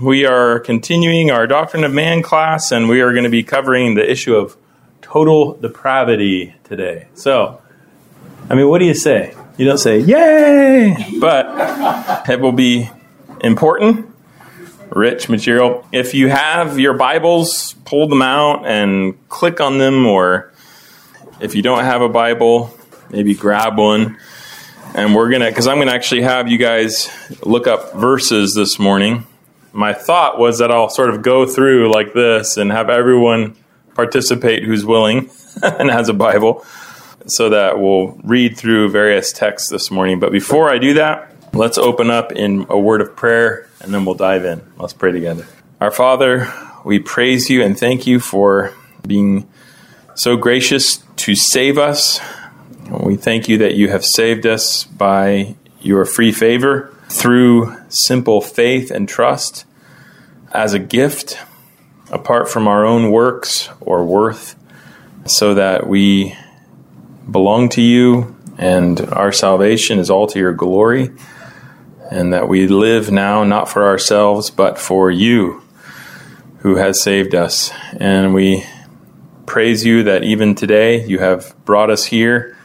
We are continuing our Doctrine of Man class, and we are going to be covering the issue of total depravity today. So, I mean, what do you say? You don't say, yay! But it will be important, rich material. If you have your Bibles, pull them out and click on them, or if you don't have a Bible, maybe grab one. And we're going to, because I'm going to actually have you guys look up verses this morning my thought was that I'll sort of go through like this and have everyone participate who's willing and has a Bible so that we'll read through various texts this morning. But before I do that, let's open up in a word of prayer and then we'll dive in. Let's pray together. Our Father, we praise you and thank you for being so gracious to save us. We thank you that you have saved us by your free favor through simple faith and trust as a gift apart from our own works or worth, so that we belong to you and our salvation is all to your glory, and that we live now not for ourselves but for you who has saved us. And we praise you that even today you have brought us here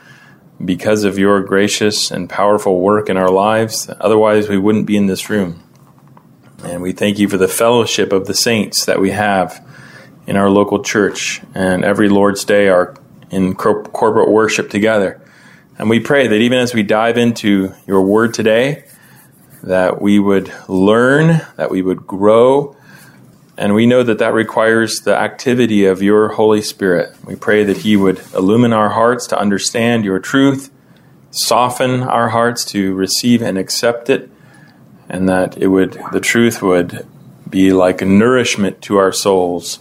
because of your gracious and powerful work in our lives. Otherwise, we wouldn't be in this room. And we thank you for the fellowship of the saints that we have in our local church and every Lord's Day are in corporate worship together. And we pray that even as we dive into your word today, that we would learn, that we would grow, and we know that that requires the activity of your Holy Spirit. We pray that He would illumine our hearts to understand your truth, soften our hearts to receive and accept it, and that it would the truth would be like nourishment to our souls.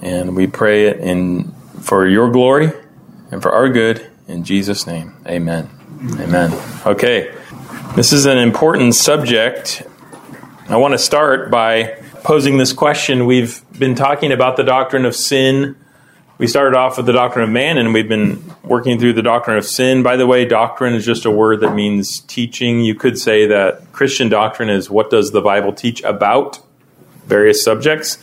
And we pray it in for your glory and for our good in Jesus' name. Amen. Amen. Okay. This is an important subject. I want to start by posing this question. We've been talking about the doctrine of sin. We started off with the doctrine of man, and we've been working through the doctrine of sin. By the way, doctrine is just a word that means teaching. You could say that Christian doctrine is what does the Bible teach about various subjects.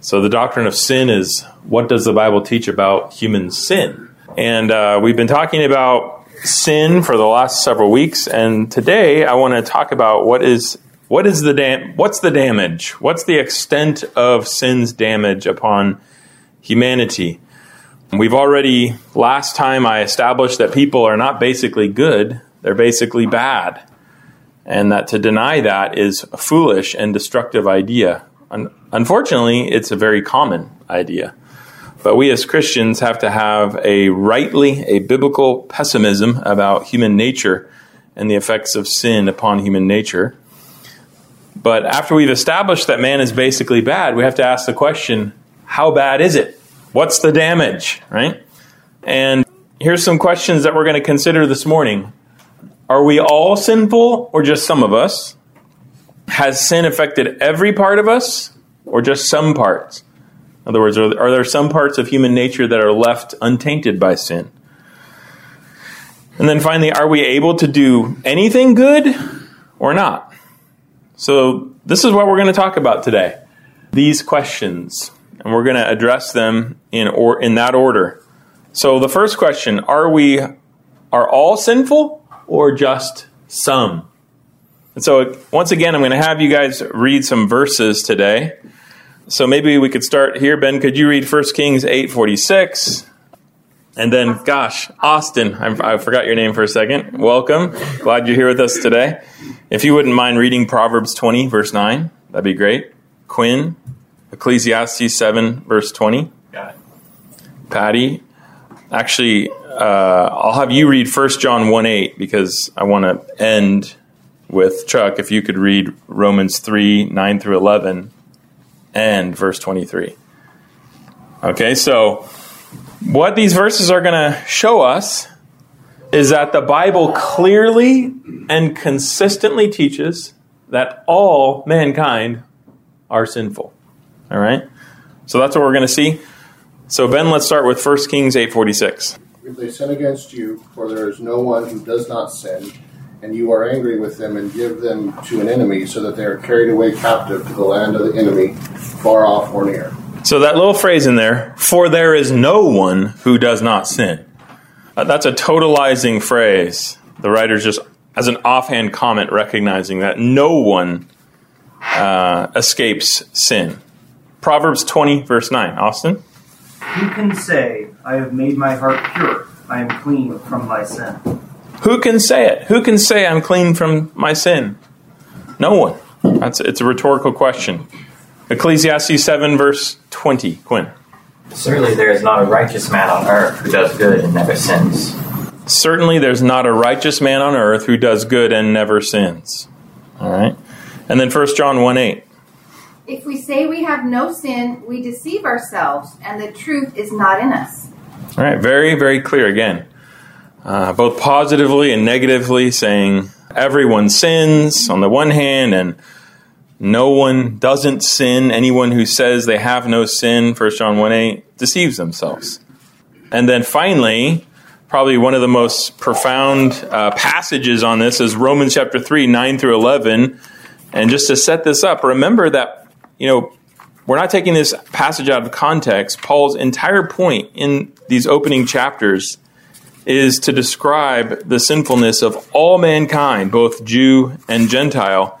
So the doctrine of sin is what does the Bible teach about human sin? And uh, we've been talking about sin for the last several weeks, and today I want to talk about what is what is the dam- what's the damage? What's the extent of sin's damage upon humanity? We've already last time I established that people are not basically good, they're basically bad. And that to deny that is a foolish and destructive idea. Unfortunately, it's a very common idea. But we as Christians have to have a rightly, a biblical pessimism about human nature and the effects of sin upon human nature. But after we've established that man is basically bad, we have to ask the question how bad is it? What's the damage, right? And here's some questions that we're going to consider this morning. Are we all sinful or just some of us? Has sin affected every part of us or just some parts? In other words, are, are there some parts of human nature that are left untainted by sin? And then finally, are we able to do anything good or not? So, this is what we're going to talk about today. These questions, and we're going to address them in or in that order. So, the first question, are we are all sinful or just some? And so, once again, I'm going to have you guys read some verses today. So maybe we could start here. Ben, could you read 1 Kings 8:46? And then, gosh, Austin, I, I forgot your name for a second. Welcome. Glad you're here with us today. If you wouldn't mind reading Proverbs 20, verse 9, that'd be great. Quinn, Ecclesiastes 7, verse 20. Got it. Patty, actually, uh, I'll have you read 1 John 1 8 because I want to end with Chuck. If you could read Romans 3 9 through 11 and verse 23. Okay, so what these verses are going to show us is that the Bible clearly and consistently teaches that all mankind are sinful. All right? So that's what we're going to see. So Ben, let's start with 1 Kings 8:46. If they sin against you, for there is no one who does not sin, and you are angry with them and give them to an enemy so that they are carried away captive to the land of the enemy, far off or near. So that little phrase in there, for there is no one who does not sin. Uh, that's a totalizing phrase. The writer's just, as an offhand comment, recognizing that no one uh, escapes sin. Proverbs 20, verse 9. Austin? Who can say, I have made my heart pure, I am clean from my sin? Who can say it? Who can say I'm clean from my sin? No one. That's it's a rhetorical question. Ecclesiastes 7 verse 20. Quinn. Certainly there is not a righteous man on earth who does good and never sins. Certainly there's not a righteous man on earth who does good and never sins. All right. And then 1 John 1 8. If we say we have no sin, we deceive ourselves, and the truth is not in us. All right, very, very clear again. Uh, both positively and negatively saying everyone sins on the one hand and no one doesn't sin. Anyone who says they have no sin, 1 John 1 8, deceives themselves. And then finally, probably one of the most profound uh, passages on this is Romans chapter 3, 9 through 11. And just to set this up, remember that you know, we're not taking this passage out of context. Paul's entire point in these opening chapters is to describe the sinfulness of all mankind, both Jew and Gentile.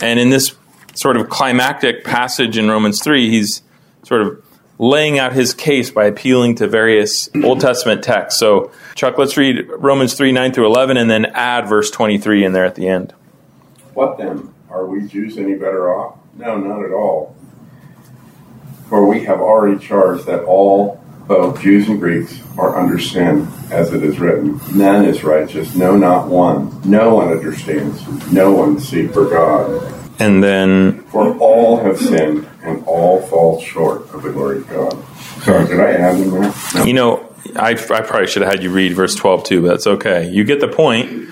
And in this sort of climactic passage in Romans 3, he's sort of laying out his case by appealing to various Old Testament texts. So, Chuck, let's read Romans 3 9 through 11 and then add verse 23 in there at the end. What then? Are we Jews any better off? No, not at all. For we have already charged that all, both Jews and Greeks, are under sin, as it is written. None is righteous, no, not one. No one understands, no one seeks for God. And then. For all have sinned, and all fall short of the glory of God. Sorry, did I add in there? No. You know, I, I probably should have had you read verse 12 too, but that's okay. You get the point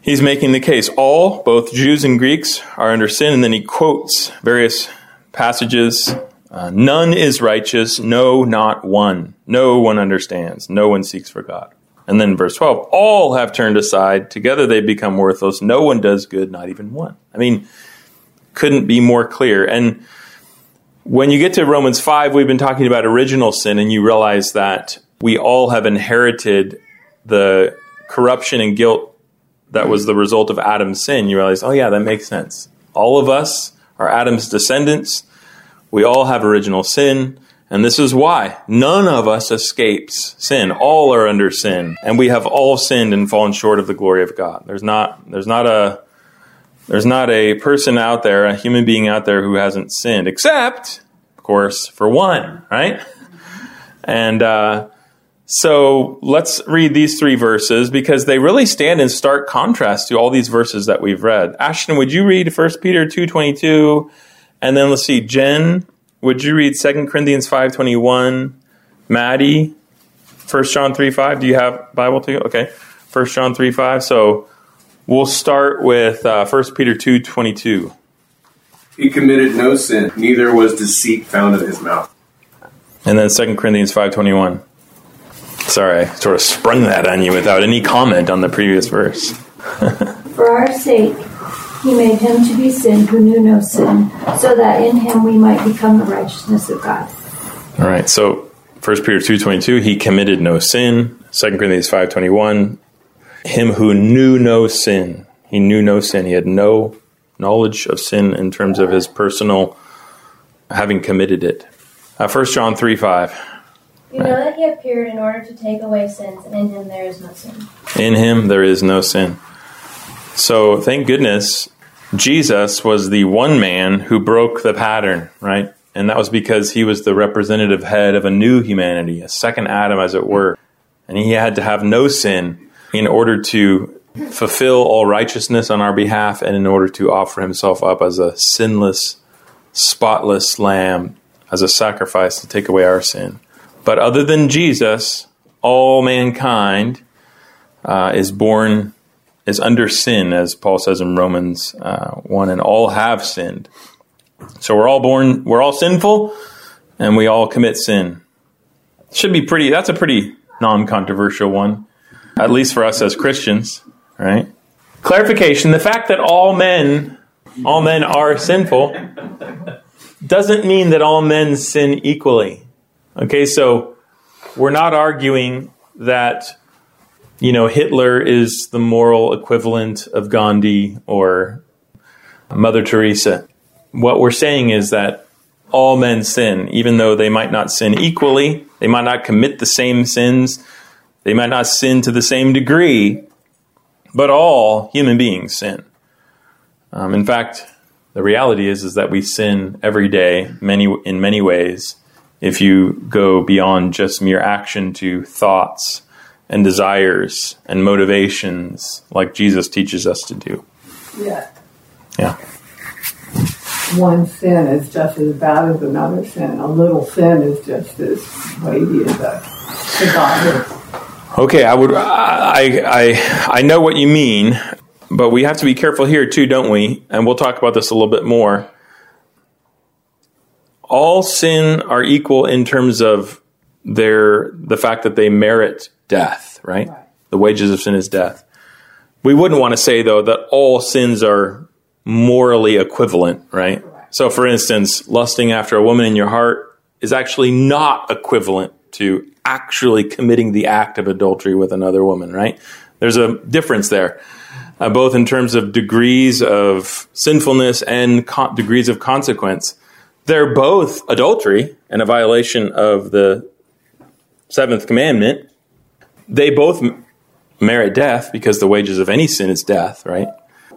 he's making the case. All, both Jews and Greeks, are under sin, and then he quotes various passages. Uh, None is righteous, no, not one. No one understands, no one seeks for God. And then verse 12, all have turned aside, together they become worthless, no one does good, not even one. I mean, couldn't be more clear. And when you get to Romans 5, we've been talking about original sin, and you realize that we all have inherited the corruption and guilt that was the result of Adam's sin, you realize, oh, yeah, that makes sense. All of us are Adam's descendants. We all have original sin. And this is why none of us escapes sin. All are under sin. And we have all sinned and fallen short of the glory of God. There's not, there's not a, there's not a person out there, a human being out there who hasn't sinned, except, of course, for one, right? And, uh, so let's read these three verses because they really stand in stark contrast to all these verses that we've read. Ashton, would you read 1 Peter 2.22? And then let's see, Jen, would you read 2 Corinthians 5.21? Maddie, 1 John 3.5. Do you have Bible too? Okay. 1 John 3.5. So we'll start with uh, 1 Peter 2.22. He committed no sin, neither was deceit found in his mouth. And then 2 Corinthians 5.21. Sorry, I sort of sprung that on you without any comment on the previous verse. For our sake, he made him to be sin who knew no sin, so that in him we might become the righteousness of God. All right, so 1 Peter 2.22, he committed no sin. 2 Corinthians 5.21, him who knew no sin. He knew no sin. He had no knowledge of sin in terms of his personal having committed it. Uh, 1 John 3 5. You know that he appeared in order to take away sins, and in him there is no sin. In him there is no sin. So thank goodness Jesus was the one man who broke the pattern, right? And that was because he was the representative head of a new humanity, a second Adam, as it were. And he had to have no sin in order to fulfill all righteousness on our behalf and in order to offer himself up as a sinless, spotless lamb, as a sacrifice to take away our sin. But other than Jesus, all mankind uh, is born is under sin, as Paul says in Romans uh, one, and all have sinned. So we're all born, we're all sinful, and we all commit sin. Should be pretty. That's a pretty non-controversial one, at least for us as Christians, right? Clarification: the fact that all men, all men are sinful, doesn't mean that all men sin equally. Okay, so we're not arguing that you know Hitler is the moral equivalent of Gandhi or Mother Teresa. What we're saying is that all men sin, even though they might not sin equally, they might not commit the same sins, they might not sin to the same degree, but all human beings sin. Um, in fact, the reality is is that we sin every day, many in many ways. If you go beyond just mere action to thoughts and desires and motivations, like Jesus teaches us to do. Yeah. Yeah. One sin is just as bad as another sin. A little sin is just as weighty as a cigar. Okay, I would. I I I know what you mean, but we have to be careful here too, don't we? And we'll talk about this a little bit more. All sin are equal in terms of their the fact that they merit death, right? Right. The wages of sin is death. We wouldn't want to say though that all sins are morally equivalent, right? So for instance, lusting after a woman in your heart is actually not equivalent to actually committing the act of adultery with another woman, right? There's a difference there, uh, both in terms of degrees of sinfulness and con- degrees of consequence. They're both adultery and a violation of the seventh commandment. They both merit death because the wages of any sin is death, right?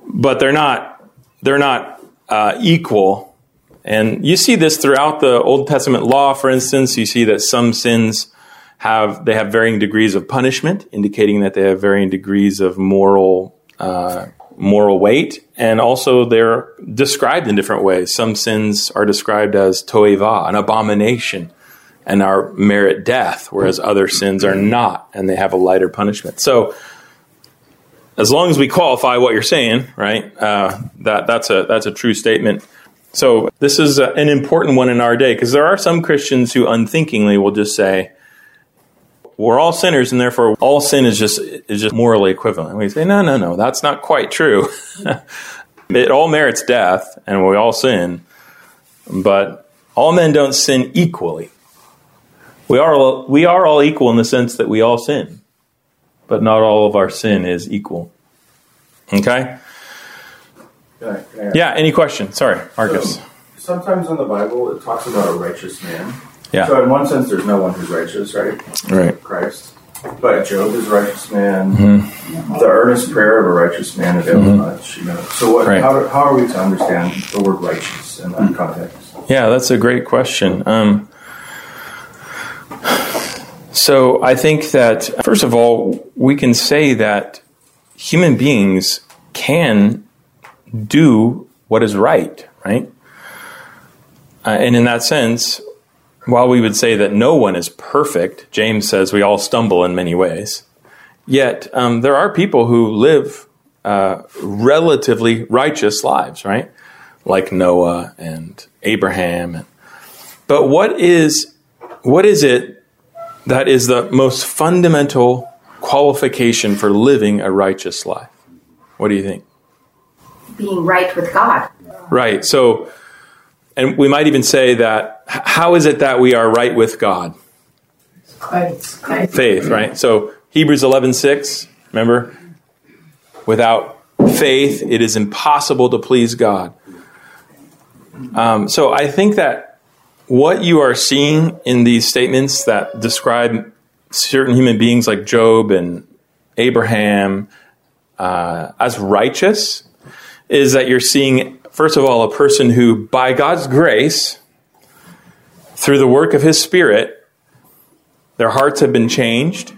But they're not they're not uh, equal. And you see this throughout the Old Testament law. For instance, you see that some sins have they have varying degrees of punishment, indicating that they have varying degrees of moral uh, moral weight, and also they're described in different ways. Some sins are described as toeva, an abomination, and are merit death, whereas other sins are not, and they have a lighter punishment. So as long as we qualify what you're saying, right? Uh, that that's a that's a true statement. So this is a, an important one in our day because there are some Christians who unthinkingly will just say, "We're all sinners, and therefore all sin is just is just morally equivalent." We say, "No, no, no, that's not quite true. it all merits death, and we all sin, but all men don't sin equally. We are all, we are all equal in the sense that we all sin." but not all of our sin is equal. Okay? Yeah, yeah. Yeah, any question? Sorry, Marcus. So, sometimes in the Bible it talks about a righteous man. Yeah. So in one sense, there's no one who's righteous, right? Right. Christ. But Job is a righteous man. Mm-hmm. The earnest prayer of a righteous man avails much. You know. So what? Right. How, do- how are we to understand the word righteous in that context? Yeah, that's a great question. Um, so I think that, first of all, we can say that human beings can do what is right, right? Uh, and in that sense, while we would say that no one is perfect, James says we all stumble in many ways, yet um, there are people who live uh, relatively righteous lives, right? Like Noah and Abraham. But what is what is it that is the most fundamental qualification for living a righteous life? What do you think? Being right with God. Right. So, and we might even say that how is it that we are right with God? Christ. Christ. Faith, right? So Hebrews 11:6, remember? Without faith, it is impossible to please God. Um, so I think that what you are seeing in these statements that describe certain human beings like Job and Abraham uh, as righteous is that you're seeing, first of all, a person who, by God's grace, through the work of His Spirit, their hearts have been changed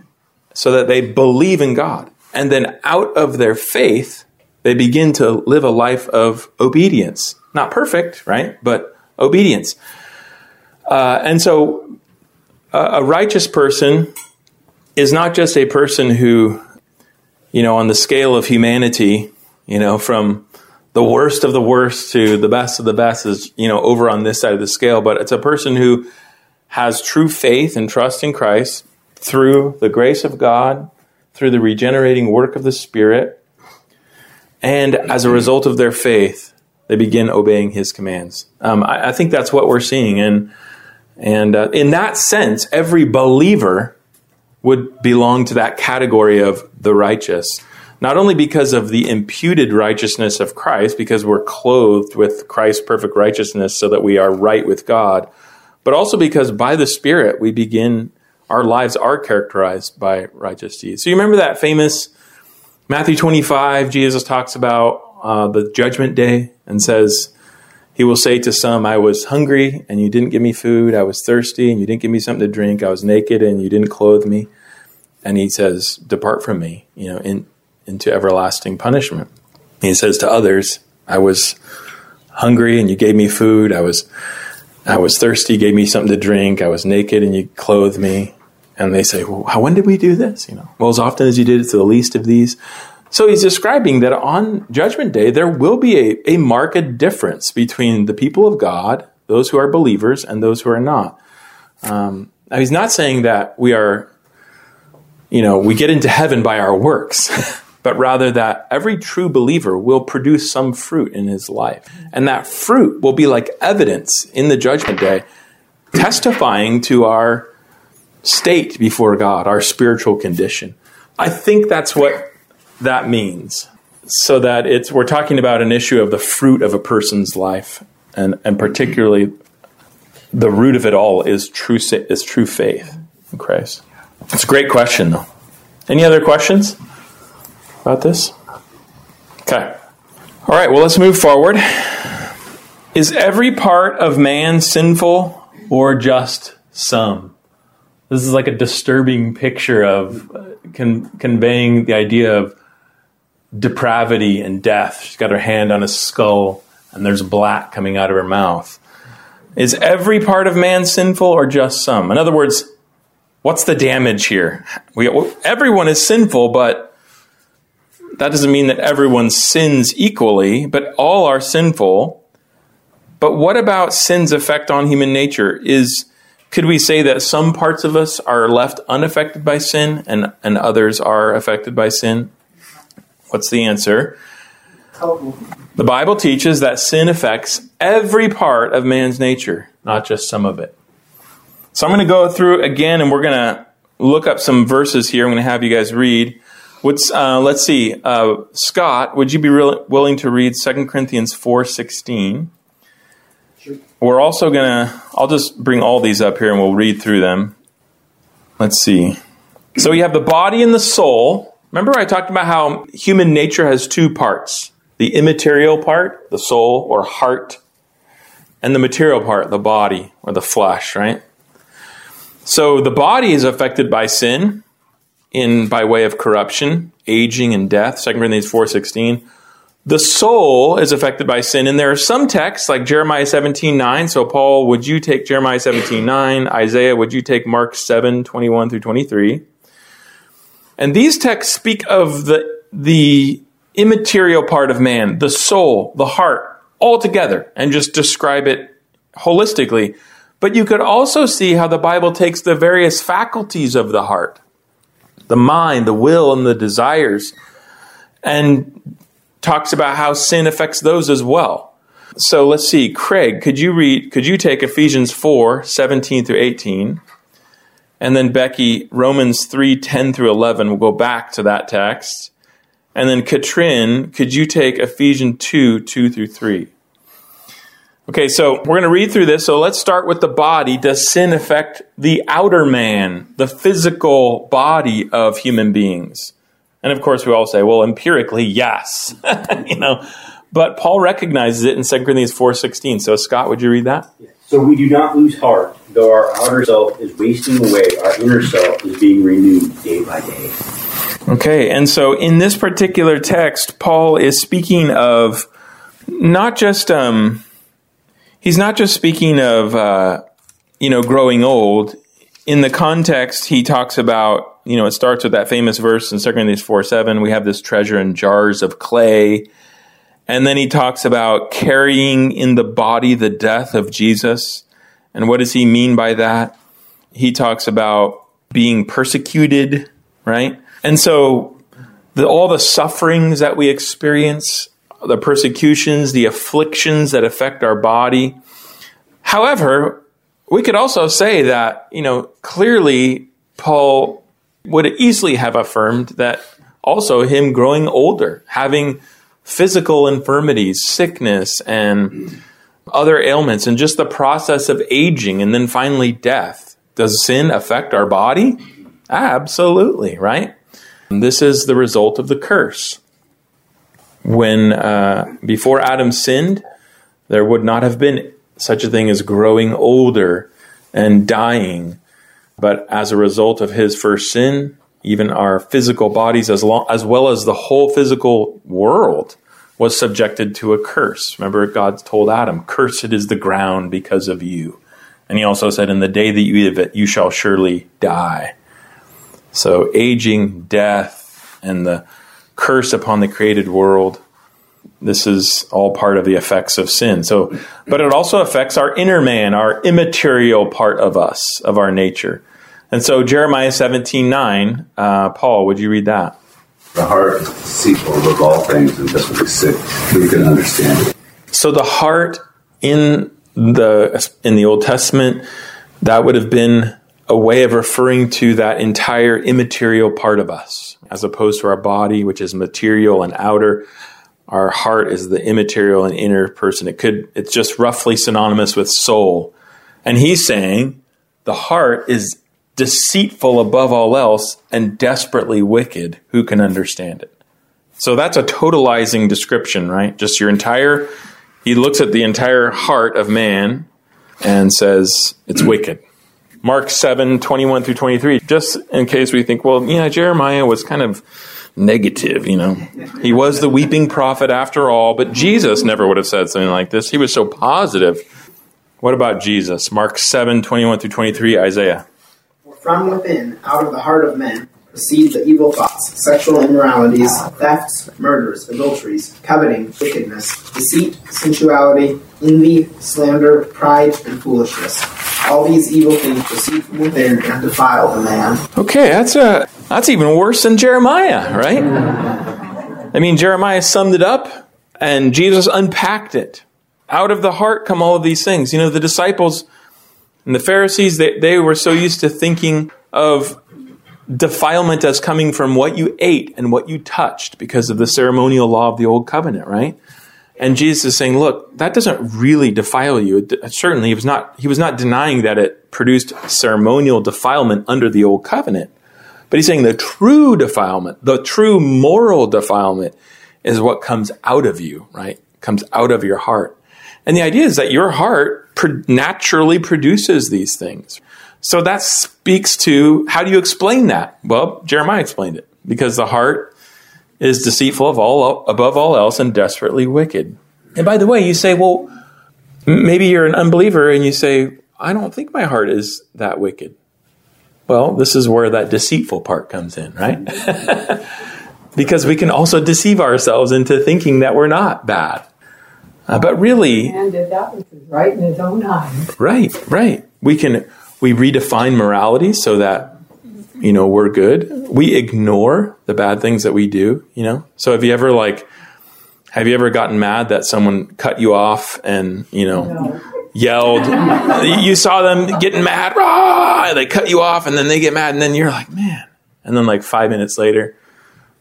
so that they believe in God. And then out of their faith, they begin to live a life of obedience. Not perfect, right? But obedience. Uh, and so a, righteous person is not just a person who, you know, on the scale of humanity, you know, from the worst of the worst to the best of the best is, you know, over on this side of the scale, but it's a person who has true faith and trust in Christ through the grace of God, through the regenerating work of the Spirit, And as a result of their faith, they begin obeying his commands. Um, I, I, think that's what we're seeing. And, and uh, in that sense, every believer would belong to that category of the righteous. Not only because of the imputed righteousness of Christ, because we're clothed with Christ's perfect righteousness so that we are right with God, but also because by the Spirit we begin, our lives are characterized by righteous deeds. So you remember that famous Matthew 25, Jesus talks about uh, the judgment day and says, He will say to some, I was hungry and you didn't give me food. I was thirsty and you didn't give me something to drink. I was naked and you didn't clothe me. And he says, Depart from me, you know, in, into everlasting punishment. He says to others, I was hungry and you gave me food. I was I was thirsty, gave me something to drink. I was naked and you clothed me. And they say, well, when did we do this? You know, well, as often as you did it to the least of these. So he's describing that on Judgment Day, there will be a, a marked difference between the people of God, those who are believers, and those who are not. Um, now, he's not saying that we are, you know, we get into heaven by our works, but rather that every true believer will produce some fruit in his life. And that fruit will be like evidence in the Judgment Day, testifying to our state before God, our spiritual condition. I think that's what that means. So that it's we're talking about an issue of the fruit of a person's life, and and particularly the root of it all is true is true faith in Christ. It's a great question, though. Any other questions about this? Okay. All right. Well, let's move forward. Is every part of man sinful or just some? This is like a disturbing picture of uh, con- conveying the idea of depravity and death. She's got her hand on a skull, and there's black coming out of her mouth. Is every part of man sinful or just some? In other words, what's the damage here? We, everyone is sinful, but that doesn't mean that everyone sins equally, but all are sinful. But what about sin's effect on human nature? Is could we say that some parts of us are left unaffected by sin and, and others are affected by sin? What's the answer? The Bible teaches that sin affects every part of man's nature, not just some of it. So I'm going to go through again and we're going to look up some verses here. I'm going to have you guys read. What's, uh, let's see. Uh, Scott, would you be willing to read 2 Corinthians 4.16? We're also going to, I'll just bring all these up here and we'll read through them. Let's see. So we have the body and the soul. Remember, I talked about how human nature has two parts the immaterial part, the soul or heart, and the material part, the body or the flesh, right? So the body is affected by sin in by way of corruption, aging, and death. 2 Corinthians 4.16 the soul is affected by sin. And there are some texts like Jeremiah 17:9, So, Paul, would you take Jeremiah 17:9, Isaiah, would you take Mark 7:21 through 23? And these texts speak of the, the immaterial part of man, the soul, the heart, all together, and just describe it holistically. But you could also see how the Bible takes the various faculties of the heart, the mind, the will, and the desires, and talks about how sin affects those as well. So let's see, Craig, could you read could you take Ephesians 4, 17 through 18? And then Becky, Romans 3, 10 through 11. We'll go back to that text. And then Katrin, could you take Ephesians 2, 2 through 3? Okay, so we're going to read through this. So let's start with the body. Does sin affect the outer man, the physical body of human beings? And of course, we all say, well, empirically, yes. you know, but Paul recognizes it in 2 Corinthians 4.16. So, Scott, would you read that? So we do not lose heart, though our outer self is wasting away, our inner self is being renewed day by day. Okay, and so in this particular text, Paul is speaking of not just um, he's not just speaking of uh, you know growing old. In the context, he talks about you know, it starts with that famous verse in 2 Corinthians 4 7. We have this treasure in jars of clay. And then he talks about carrying in the body the death of Jesus. And what does he mean by that? He talks about being persecuted, right? And so the, all the sufferings that we experience, the persecutions, the afflictions that affect our body. However, we could also say that, you know, clearly Paul would easily have affirmed that also him growing older, having physical infirmities, sickness, and other ailments, and just the process of aging and then finally death. Does sin affect our body? Absolutely, right? This is the result of the curse. When uh, before Adam sinned, there would not have been such a thing as growing older and dying. But as a result of his first sin, even our physical bodies, as, long, as well as the whole physical world, was subjected to a curse. Remember, God told Adam, Cursed is the ground because of you. And he also said, In the day that you eat of it, you shall surely die. So, aging, death, and the curse upon the created world, this is all part of the effects of sin. So, but it also affects our inner man, our immaterial part of us, of our nature. And so, Jeremiah 17 9, uh, Paul, would you read that? The heart is deceitful above all things and desperately sick. Who can understand it? So the heart in the in the Old Testament that would have been a way of referring to that entire immaterial part of us, as opposed to our body, which is material and outer. Our heart is the immaterial and inner person. It could it's just roughly synonymous with soul. And he's saying the heart is deceitful above all else and desperately wicked. Who can understand it? So that's a totalizing description, right? Just your entire, he looks at the entire heart of man and says it's wicked. Mark 7, 21 through 23, just in case we think, well, yeah, Jeremiah was kind of negative, you know. He was the weeping prophet after all, but Jesus never would have said something like this. He was so positive. What about Jesus? Mark 7, 21 through 23, Isaiah. From within, out of the heart of men, proceed the evil thoughts, sexual immoralities, thefts, murders, adulteries, coveting, wickedness, deceit, sensuality, envy, slander, pride, and foolishness. All these evil things proceed from within and defile the man. Okay, that's a that's even worse than Jeremiah, right? I mean, Jeremiah summed it up, and Jesus unpacked it. Out of the heart come all of these things. You know, the disciples and the Pharisees, they, they were so used to thinking of defilement as coming from what you ate and what you touched because of the ceremonial law of the old covenant, right? And Jesus is saying, look, that doesn't really defile you. Certainly, he was not, he was not denying that it produced ceremonial defilement under the old covenant. But he's saying the true defilement, the true moral defilement is what comes out of you, right? Comes out of your heart. And the idea is that your heart naturally produces these things. So that speaks to how do you explain that? Well, Jeremiah explained it because the heart is deceitful of all above all else and desperately wicked. And by the way, you say, well, maybe you're an unbeliever and you say, I don't think my heart is that wicked. Well, this is where that deceitful part comes in, right? because we can also deceive ourselves into thinking that we're not bad. Uh, but really, and that was right in his own eyes. Right, right. We can we redefine morality so that you know we're good. We ignore the bad things that we do. You know. So have you ever like have you ever gotten mad that someone cut you off and you know? No. Yelled, you saw them getting mad, Rah! they cut you off, and then they get mad, and then you're like, man. And then, like, five minutes later,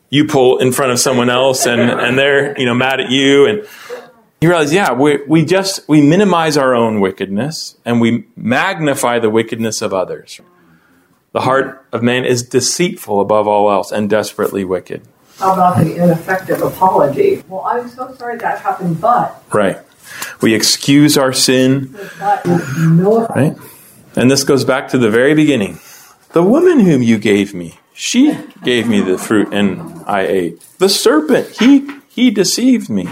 you pull in front of someone else, and, and they're, you know, mad at you, and you realize, yeah, we, we just, we minimize our own wickedness and we magnify the wickedness of others. The heart of man is deceitful above all else and desperately wicked. How about the ineffective apology? Well, I'm so sorry that happened, but. Right. We excuse our sin. Right? And this goes back to the very beginning. The woman whom you gave me, she gave me the fruit and I ate. The serpent, he, he deceived me.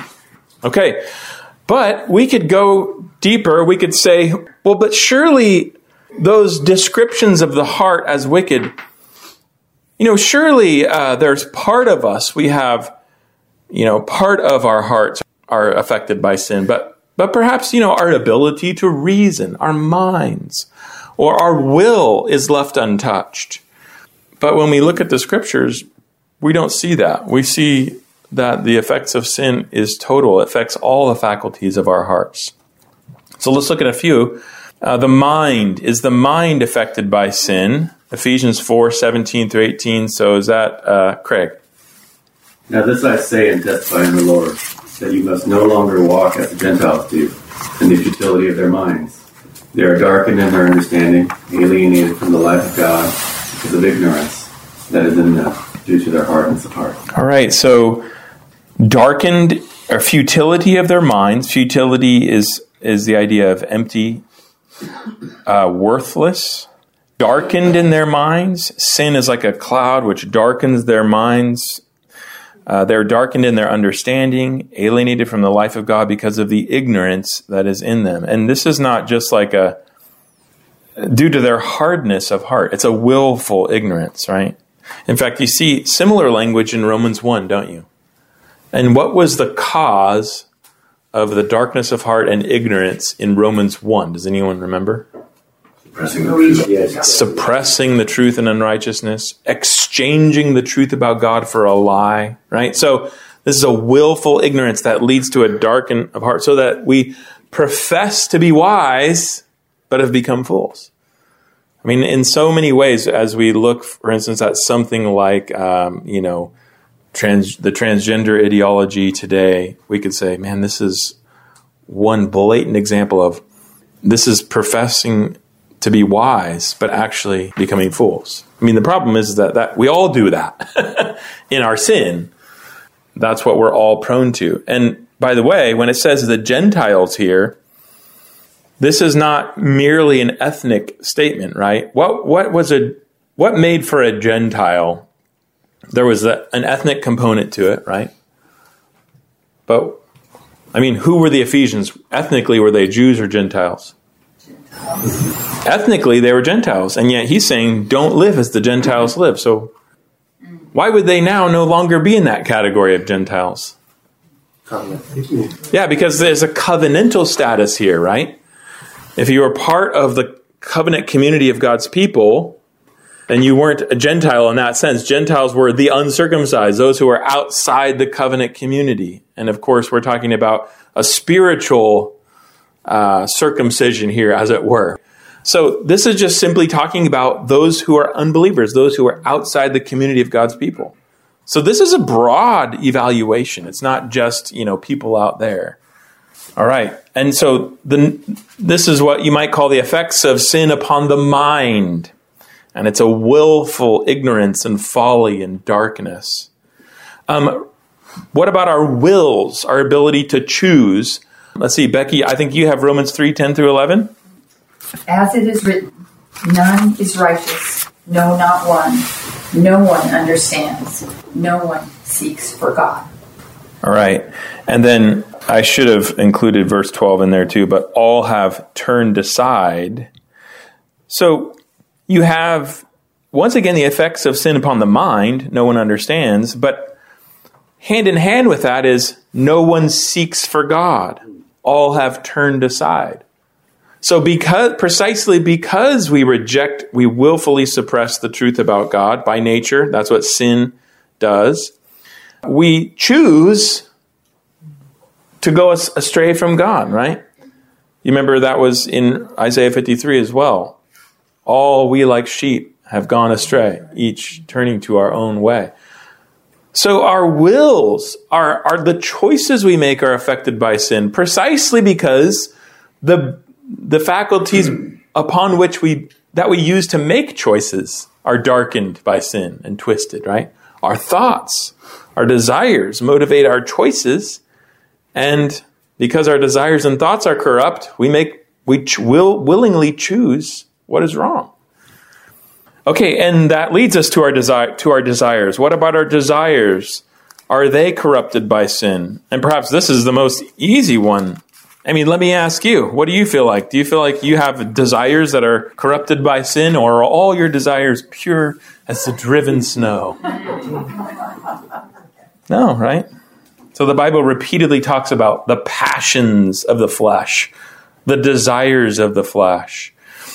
Okay. But we could go deeper. We could say, well, but surely those descriptions of the heart as wicked, you know, surely uh, there's part of us, we have, you know, part of our hearts are affected by sin, but, but perhaps, you know, our ability to reason, our minds, or our will is left untouched. But when we look at the scriptures, we don't see that. We see that the effects of sin is total. It affects all the faculties of our hearts. So let's look at a few. Uh, the mind is the mind affected by sin. Ephesians 4 17 through 18. So is that uh, Craig? Now this I say and testify in the Lord, that you must no longer walk as the Gentiles do, in the futility of their minds. They are darkened in their understanding, alienated from the life of God because of ignorance that is in them due to their hardness of heart. All right, so darkened or futility of their minds. Futility is is the idea of empty, uh, worthless, darkened in their minds. Sin is like a cloud which darkens their minds. Uh, they're darkened in their understanding, alienated from the life of God because of the ignorance that is in them. And this is not just like a due to their hardness of heart. It's a willful ignorance, right? In fact, you see similar language in Romans 1, don't you? And what was the cause of the darkness of heart and ignorance in Romans 1? Does anyone remember? Suppressing the truth. Yes. Suppressing the truth and unrighteousness, exchanging the truth about God for a lie, right? So this is a willful ignorance that leads to a darken of heart so that we profess to be wise, but have become fools. I mean, in so many ways, as we look, for instance, at something like, um, you know, trans, the transgender ideology today, we could say, man, this is one blatant example of this is professing to be wise, but actually becoming fools. I mean, the problem is that, that we all do that in our sin. That's what we're all prone to. And by the way, when it says the Gentiles here, this is not merely an ethnic statement, right? What what was a what made for a Gentile? There was a, an ethnic component to it, right? But I mean, who were the Ephesians? Ethnically, were they Jews or Gentiles? Ethnically, they were Gentiles, and yet he's saying, "Don't live as the Gentiles live." So, why would they now no longer be in that category of Gentiles? Yeah, because there's a covenantal status here, right? If you are part of the covenant community of God's people, and you weren't a Gentile in that sense, Gentiles were the uncircumcised, those who were outside the covenant community. And of course, we're talking about a spiritual uh, circumcision here, as it were. So this is just simply talking about those who are unbelievers, those who are outside the community of God's people. So this is a broad evaluation. It's not just, you know, people out there. All right. And so the, this is what you might call the effects of sin upon the mind. And it's a willful ignorance and folly and darkness. Um, what about our wills, our ability to choose? Let's see, Becky, I think you have Romans 3 10 through 11. As it is written, none is righteous, no, not one. No one understands, no one seeks for God. All right. And then I should have included verse 12 in there too, but all have turned aside. So you have, once again, the effects of sin upon the mind, no one understands, but hand in hand with that is no one seeks for God. All have turned aside. So because precisely because we reject, we willfully suppress the truth about God by nature, that's what sin does. We choose to go astray from God, right? You remember that was in Isaiah 53 as well. All we like sheep have gone astray, each turning to our own way. So our wills, our, our the choices we make are affected by sin precisely because the the faculties upon which we that we use to make choices are darkened by sin and twisted, right? Our thoughts, our desires motivate our choices, and because our desires and thoughts are corrupt, we make we ch- will willingly choose what is wrong. Okay, and that leads us to our desire to our desires. What about our desires? Are they corrupted by sin? And perhaps this is the most easy one. I mean, let me ask you, what do you feel like? Do you feel like you have desires that are corrupted by sin, or are all your desires pure as the driven snow? No, right? So the Bible repeatedly talks about the passions of the flesh, the desires of the flesh.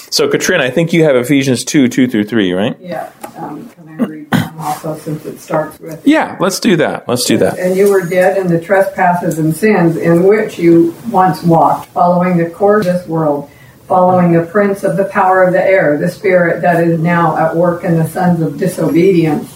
So, Katrina, I think you have Ephesians 2 2 through 3, right? Yeah. Um, can I read also, since it starts with. Yeah, let's do that. Let's do that. And you were dead in the trespasses and sins in which you once walked, following the course of this world, following the prince of the power of the air, the spirit that is now at work in the sons of disobedience,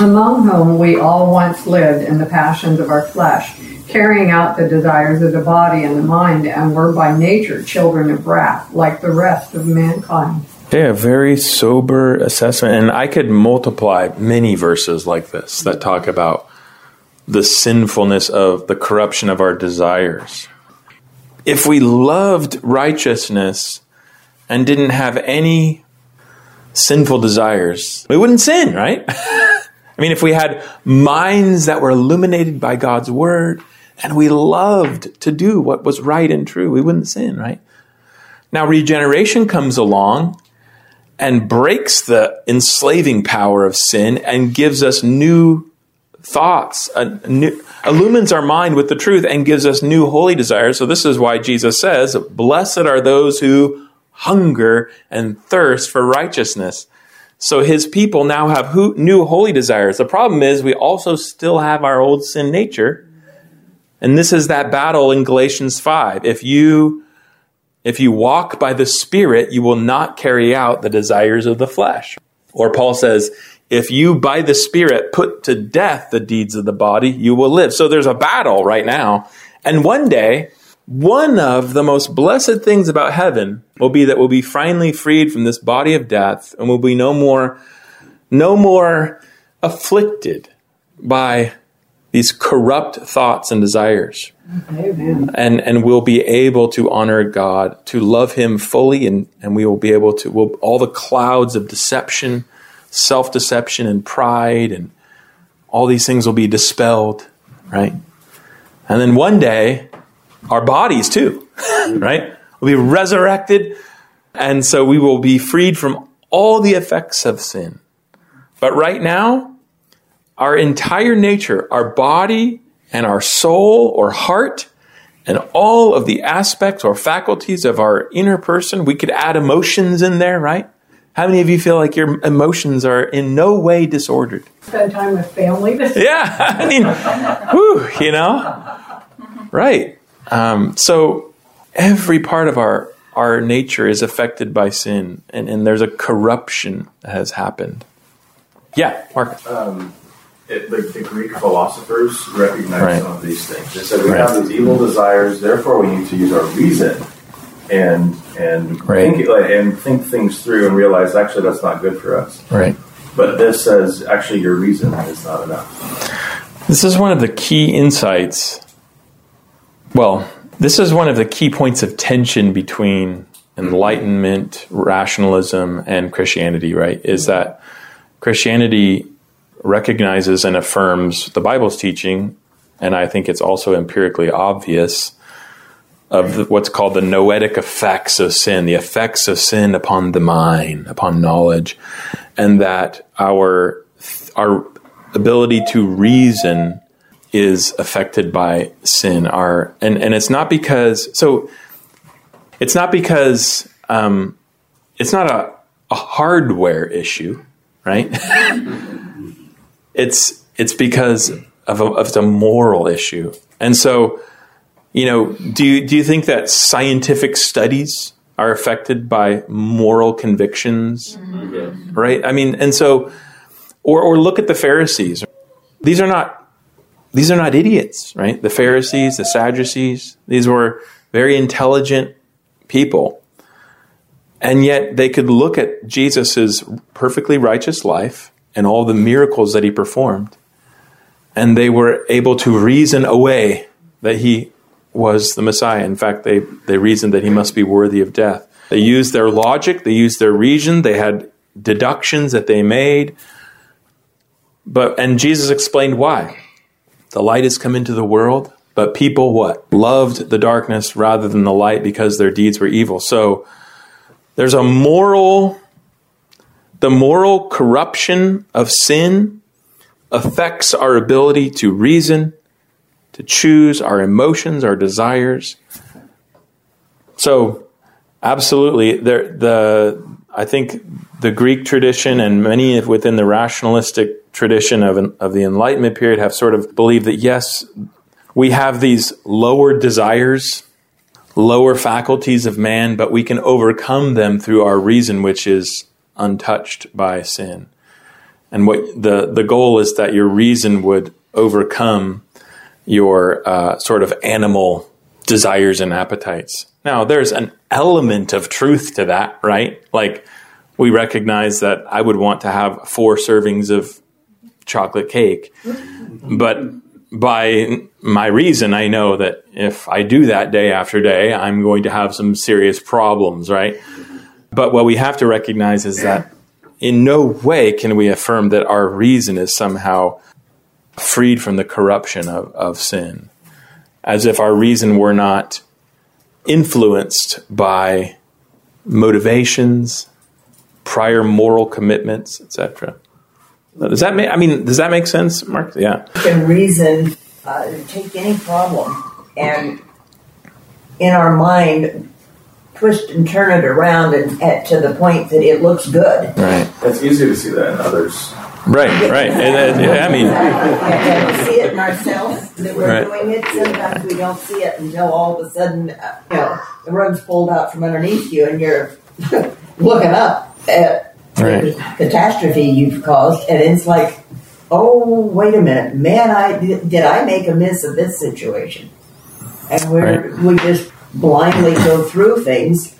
among whom we all once lived in the passions of our flesh, carrying out the desires of the body and the mind, and were by nature children of wrath, like the rest of mankind. Yeah, very sober assessment. And I could multiply many verses like this that talk about the sinfulness of the corruption of our desires. If we loved righteousness and didn't have any sinful desires, we wouldn't sin, right? I mean, if we had minds that were illuminated by God's word and we loved to do what was right and true, we wouldn't sin, right? Now, regeneration comes along and breaks the enslaving power of sin and gives us new thoughts, new, illumines our mind with the truth and gives us new holy desires. So this is why Jesus says, blessed are those who hunger and thirst for righteousness. So his people now have new holy desires. The problem is we also still have our old sin nature. And this is that battle in Galatians 5. If you if you walk by the Spirit, you will not carry out the desires of the flesh. Or Paul says, if you by the Spirit put to death the deeds of the body, you will live. So there's a battle right now. And one day, one of the most blessed things about heaven will be that we'll be finally freed from this body of death and we'll be no more, no more afflicted by these corrupt thoughts and desires. Amen. And and we'll be able to honor God, to love Him fully, and, and we will be able to we'll, all the clouds of deception, self deception, and pride, and all these things will be dispelled, right? And then one day, our bodies too, mm-hmm. right, We'll be resurrected, and so we will be freed from all the effects of sin. But right now, our entire nature, our body and our soul or heart, and all of the aspects or faculties of our inner person. We could add emotions in there, right? How many of you feel like your emotions are in no way disordered? Spend time with family. yeah, I mean, whew, you know, right? Um, so every part of our our nature is affected by sin, and, and there's a corruption that has happened. Yeah, Mark. Um, it, the, the, Greek philosophers recognize right. some of these things. They said we right. have these evil desires, therefore we need to use our reason and and right. think and think things through and realize actually that's not good for us. Right. But this says actually your reason is not enough. This is one of the key insights. Well, this is one of the key points of tension between enlightenment, rationalism, and Christianity. Right? Is that Christianity recognizes and affirms the Bible's teaching, and I think it's also empirically obvious of the, what's called the noetic effects of sin, the effects of sin upon the mind, upon knowledge, and that our our ability to reason is affected by sin. Our and and it's not because so it's not because um, it's not a, a hardware issue, right? it's it's because of a, of a moral issue. And so, you know, do you, do you think that scientific studies are affected by moral convictions? Mm-hmm. Right? I mean, and so or or look at the Pharisees. These are not these are not idiots, right? The Pharisees, the Sadducees, these were very intelligent people. And yet they could look at Jesus' perfectly righteous life and all the miracles that he performed. And they were able to reason away that he was the Messiah. In fact, they, they reasoned that he must be worthy of death. They used their logic, they used their reason, they had deductions that they made. But and Jesus explained why. The light has come into the world, but people what? Loved the darkness rather than the light because their deeds were evil. So there's a moral the moral corruption of sin affects our ability to reason, to choose our emotions, our desires. So, absolutely, there, the I think the Greek tradition and many within the rationalistic tradition of, of the Enlightenment period have sort of believed that yes, we have these lower desires, lower faculties of man, but we can overcome them through our reason, which is untouched by sin. And what the, the goal is that your reason would overcome your uh, sort of animal desires and appetites. Now, there's an element of truth to that, right? Like, we recognize that I would want to have four servings of chocolate cake. But by my reason, I know that if I do that day after day, I'm going to have some serious problems, right? But what we have to recognize is that in no way can we affirm that our reason is somehow freed from the corruption of, of sin, as if our reason were not influenced by motivations, prior moral commitments, etc. Does that make? I mean, does that make sense, Mark? Yeah. You can reason, uh, take any problem, and in our mind, twist and turn it around and at, to the point that it looks good. Right. It's easy to see that in others. Right, right. And, uh, I mean, and we see it in ourselves that we're Right. doing it. Sometimes we don't see it until all of a sudden, uh, you know, the rug's pulled out from underneath you, and you're looking up at Right. the catastrophe you've caused, and it's like, oh, wait a minute, man, I did, I make a miss of this situation? And we're we just blindly go through things,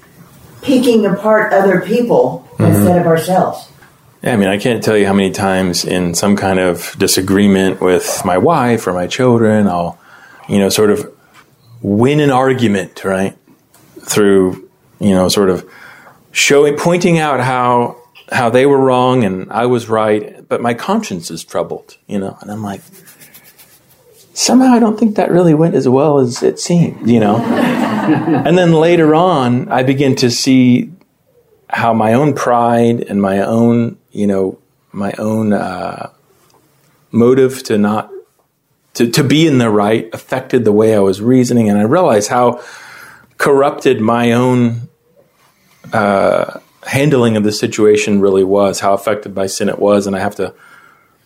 picking apart other people Mm-hmm. instead of ourselves. Yeah, I mean, I can't tell you how many times in some kind of disagreement with my wife or my children, I'll, you know, sort of win an argument, right? Through, you know, sort of showing, pointing out how, how they were wrong and I was right, but my conscience is troubled, you know, and I'm like, somehow I don't think that really went as well as it seemed, you know? and then later on, I begin to see how my own pride and my own, you know, my own uh, motive to not to, to be in the right affected the way I was reasoning, and I realized how corrupted my own uh, handling of the situation really was, how affected by sin it was, and I have to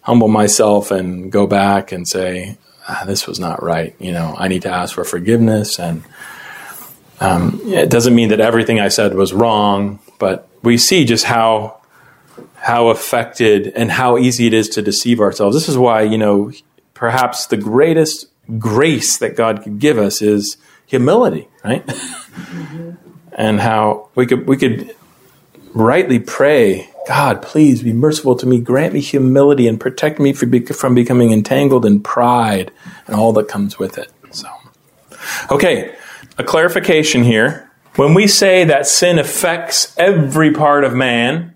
humble myself and go back and say, ah, "This was not right." You know, I need to ask for forgiveness and. Um, it doesn't mean that everything I said was wrong, but we see just how how affected and how easy it is to deceive ourselves. This is why you know perhaps the greatest grace that God could give us is humility, right? and how we could we could rightly pray, God, please be merciful to me, grant me humility, and protect me from becoming entangled in pride and all that comes with it. So, okay a clarification here. When we say that sin affects every part of man,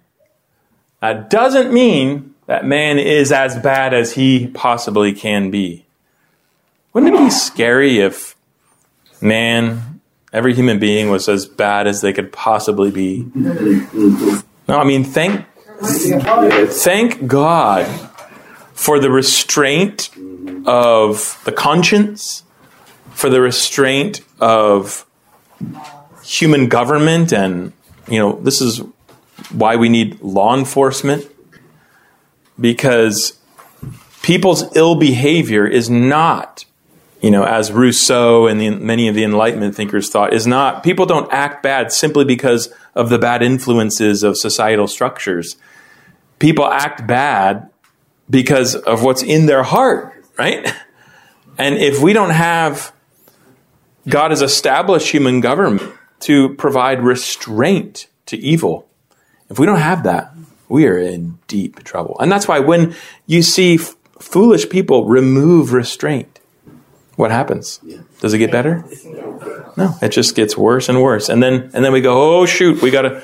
that doesn't mean that man is as bad as he possibly can be. Wouldn't it be scary if man, every human being, was as bad as they could possibly be? No, I mean, thank, thank God for the restraint of the conscience, for the restraint of human government and you know this is why we need law enforcement because people's ill behavior is not you know as rousseau and the, many of the enlightenment thinkers thought is not people don't act bad simply because of the bad influences of societal structures people act bad because of what's in their heart right and if we don't have God has established human government to provide restraint to evil. If we don't have that, we are in deep trouble. And that's why when you see f- foolish people remove restraint, what happens? Does it get better? No, it just gets worse and worse. And then and then we go, "Oh shoot, we got to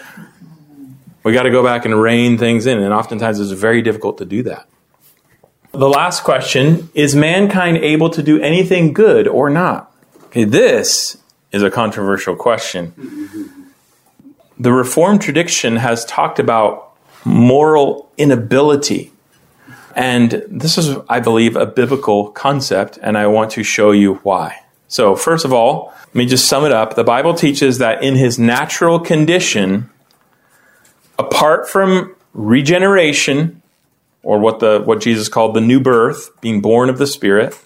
we got to go back and rein things in." And oftentimes it's very difficult to do that. The last question, is mankind able to do anything good or not? Okay, this is a controversial question. The Reformed tradition has talked about moral inability. And this is, I believe, a biblical concept, and I want to show you why. So, first of all, let me just sum it up. The Bible teaches that in his natural condition, apart from regeneration or what the what Jesus called the new birth, being born of the Spirit.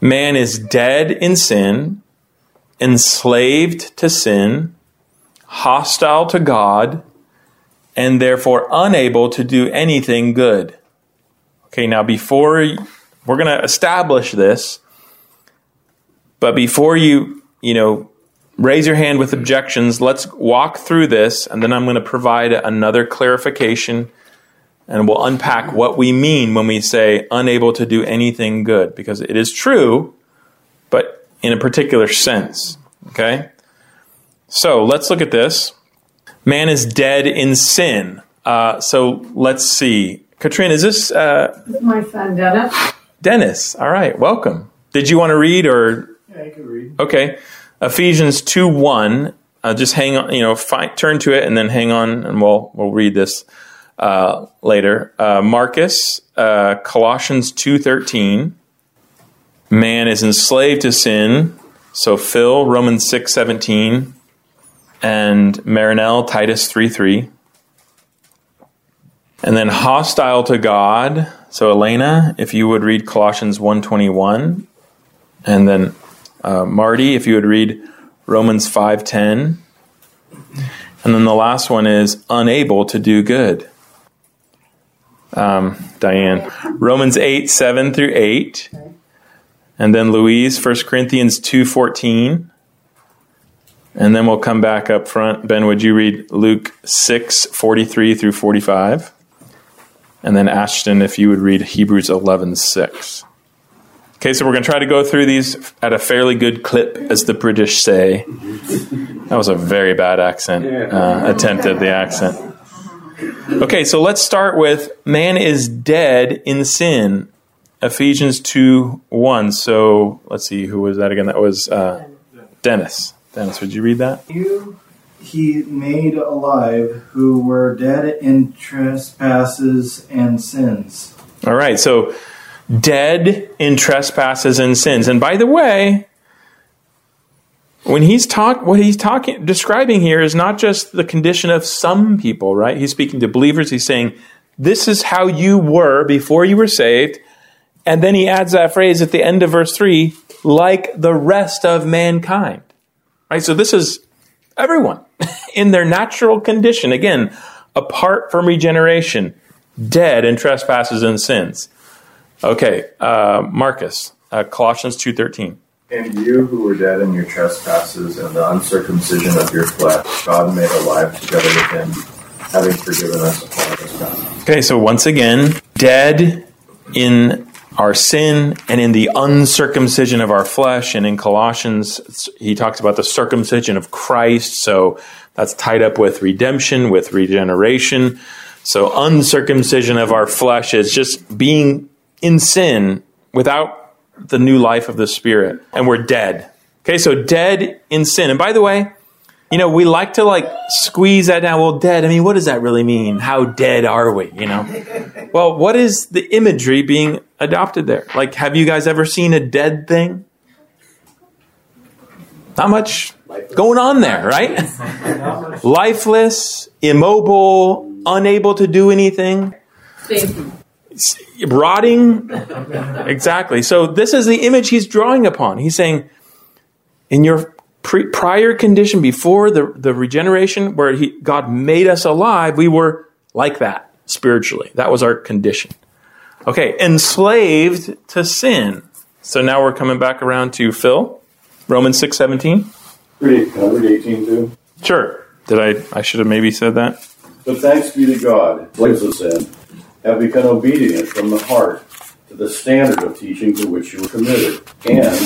Man is dead in sin, enslaved to sin, hostile to God, and therefore unable to do anything good. Okay, now before we're going to establish this, but before you, you know, raise your hand with objections, let's walk through this, and then I'm going to provide another clarification and we'll unpack what we mean when we say unable to do anything good, because it is true, but in a particular sense. Okay? So let's look at this. Man is dead in sin. Uh, so let's see. Katrina, is this. Uh, My son Dennis. Dennis, all right, welcome. Did you want to read or. Yeah, you can read. Okay. Ephesians 2 1. Uh, just hang on, you know, fi- turn to it and then hang on and we'll, we'll read this uh, later. Uh, Marcus, uh, Colossians 2.13. Man is enslaved to sin. So Phil, Romans 6.17. And Marinell, Titus 3.3. And then hostile to God. So Elena, if you would read Colossians 1.21. And then uh, Marty, if you would read Romans 5.10. And then the last one is unable to do good um, Diane. Romans 8, 7 through 8. And then Louise, 1 Corinthians 2, 14. And then we'll come back up front. Ben, would you read Luke 6, 43 through 45? And then Ashton, if you would read Hebrews 11, 6. Okay, so we're going to try to go through these at a fairly good clip, as the British say. That was a very bad accent, uh, attempt at the accent. Okay, so let's start with man is dead in sin. Ephesians 2 1. So let's see, who was that again? That was uh, Dennis. Dennis, would you read that? You he made alive who were dead in trespasses and sins. All right, so dead in trespasses and sins. And by the way, when he's talk what he's talking describing here is not just the condition of some people right? He's speaking to believers. He's saying this is how you were before you were saved. And then he adds that phrase at the end of verse 3 like the rest of mankind. Right? So this is everyone in their natural condition again apart from regeneration dead in trespasses and sins okay uh, marcus uh, colossians 2.13 and you who were dead in your trespasses and the uncircumcision of your flesh, God made alive together with him, having forgiven us all our trespasses. Okay, so once again, dead in our sin and in the uncircumcision of our flesh. And in Colossians, he talks about the circumcision of Christ. So that's tied up with redemption, with regeneration. So uncircumcision of our flesh is just being in sin without the new life of the Spirit, and we're dead. Okay, so dead in sin. And by the way, you know, we like to like squeeze that down. Well, dead, I mean, what does that really mean? How dead are we, you know? well, what is the imagery being adopted there? Like, have you guys ever seen a dead thing? Not much going on there, right? Lifeless, immobile, unable to do anything rotting. exactly. So this is the image he's drawing upon. He's saying, in your pre- prior condition before the, the regeneration, where he, God made us alive, we were like that spiritually. That was our condition. Okay, enslaved to sin. So now we're coming back around to Phil, Romans six seventeen. Read, can I read 18 too? Sure. Did I? I should have maybe said that. But thanks be to God, slaves of sin, have become obedient from the heart to the standard of teaching to which you were committed, and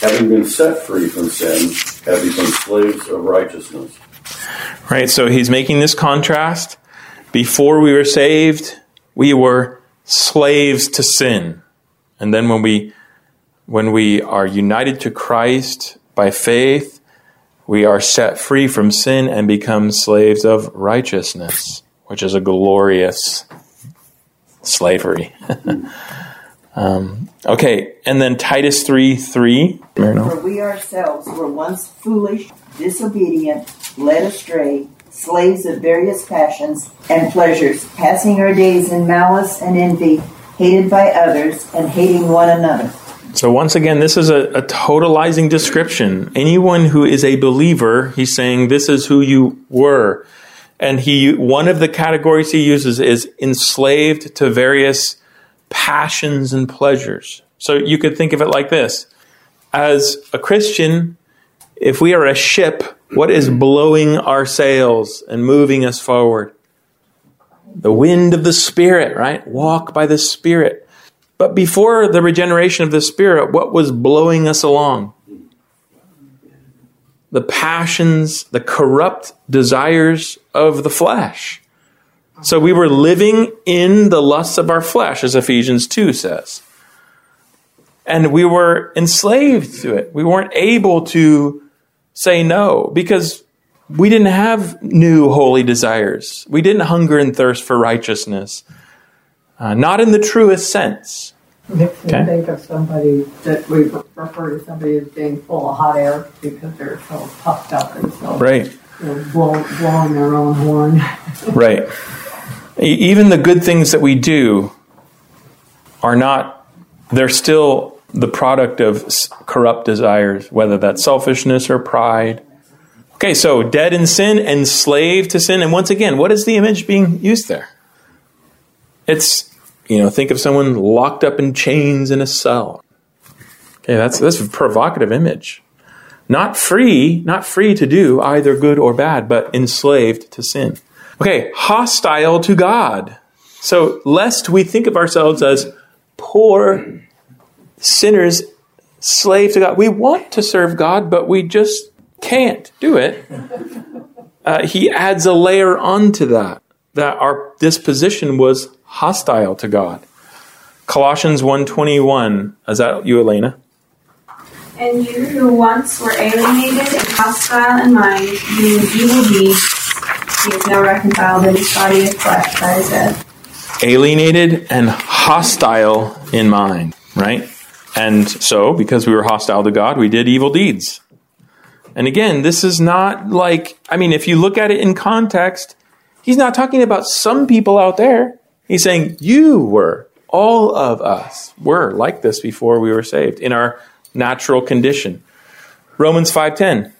having been set free from sin, have become slaves of righteousness. Right, so he's making this contrast. Before we were saved, we were slaves to sin. And then when we when we are united to Christ by faith, we are set free from sin and become slaves of righteousness, which is a glorious slavery. um, okay, and then Titus 3 3. For we ourselves were once foolish, disobedient, led astray, slaves of various passions and pleasures, passing our days in malice and envy, hated by others, and hating one another. So once again, this is a, a, totalizing description. Anyone who is a believer, he's saying this is who you were. And he one of the categories he uses is enslaved to various passions and pleasures. So you could think of it like this. As a Christian, if we are a ship, what is mm. blowing our sails and moving us forward? The wind of the Spirit, right? Walk by the Spirit. But before the regeneration of the Spirit, what was blowing us along? The passions, the corrupt desires of the flesh. So we were living in the lusts of our flesh, as Ephesians 2 says. And we were enslaved to it. We weren't able to say no because we didn't have new holy desires. We didn't hunger and thirst for righteousness. Uh, not in the truest sense. You okay. think of somebody that we refer to somebody as being full of hot air because they're so puffed up and so right. You know, blow, blowing their own horn. right. Even the good things that we do are not, they're still the product of corrupt desires, whether that's selfishness or pride. Okay, so dead in sin, enslaved to sin. And once again, what is the image being used there? It's you know, think of someone locked up in chains in a cell. Okay, that's that's a provocative image. Not free, not free to do either good or bad, but enslaved to sin. Okay, hostile to God. So lest we think of ourselves as poor sinners, slave to God. We want to serve God, but we just can't do it. Uh, he adds a layer onto that that our disposition was hostile to God. Colossians 1:21. Is that you, Elena? And you who once were alienated and hostile in mind, doing evil deeds, he is now reconciled in his body of flesh by his death. Alienated and hostile in mind, right? And so, because we were hostile to God, we did evil deeds. And again, this is not like, I mean, if you look at it in context, he's not talking about some people out there. He's saying, You were, all of us were like this before we were saved in our natural condition. Romans 5:10.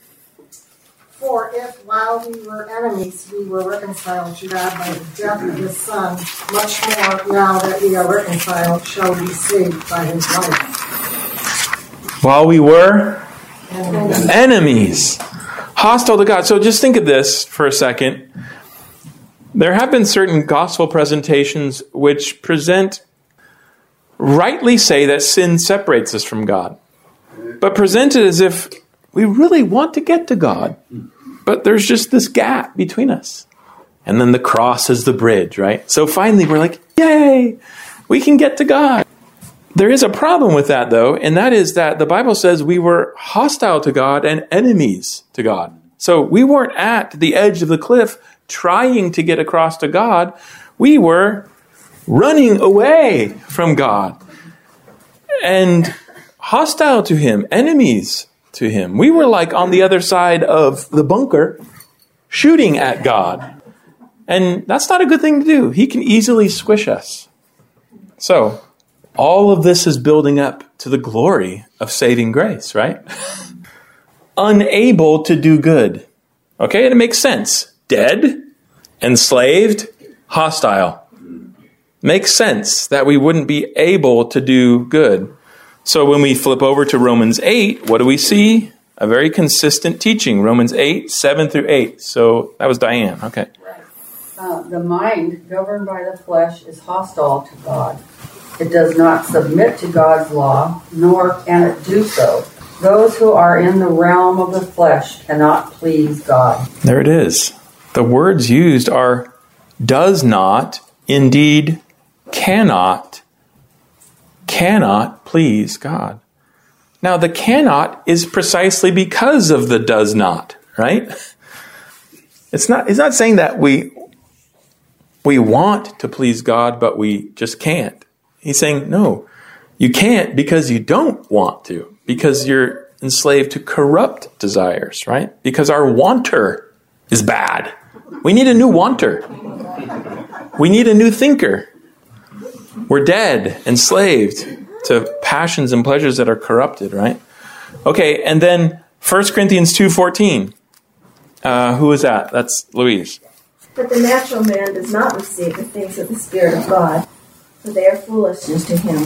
For if while we were enemies, we were reconciled to God by the death of his Son, much more now that we are reconciled, shall we be saved by his life. While we were enemies. enemies, hostile to God. So just think of this for a second. There have been certain gospel presentations which present, rightly say that sin separates us from God, but present it as if we really want to get to God, but there's just this gap between us. And then the cross is the bridge, right? So finally we're like, yay, we can get to God. There is a problem with that, though, and that is that the Bible says we were hostile to God and enemies to God. So we weren't at the edge of the cliff trying to get across to God, we were running away from God and hostile to Him, enemies to Him. We were like on the other side of the bunker shooting at God. And that's not a good thing to do. He can easily squish us. So, all of this is building up to the glory of saving grace, right? Unable to do good. Okay, and it makes sense dead, enslaved, hostile. Makes sense that we wouldn't be able to do good. So when we flip over to Romans 8, what do we see? A very consistent teaching. Romans 8, 7 through 8. So that was Diane. Okay. Uh, the mind governed by the flesh is hostile to God. It does not submit to God's law, nor can it do so. Those who are in the realm of the flesh cannot please God. There it is. The words used are does not, indeed cannot, cannot please God. Now, the cannot is precisely because of the does not, right? It's not, it's not saying that we, we want to please God, but we just can't. He's saying, no, you can't because you don't want to because you're enslaved to corrupt desires, right? Because our wanter is bad. We need a new wanter. We need a new thinker. We're dead, enslaved to passions and pleasures that are corrupted, right? Okay, and then 1 Corinthians 2.14. Uh, who is that? That's Louise. But the natural man does not receive the things of the Spirit of God, for they are foolishness to him.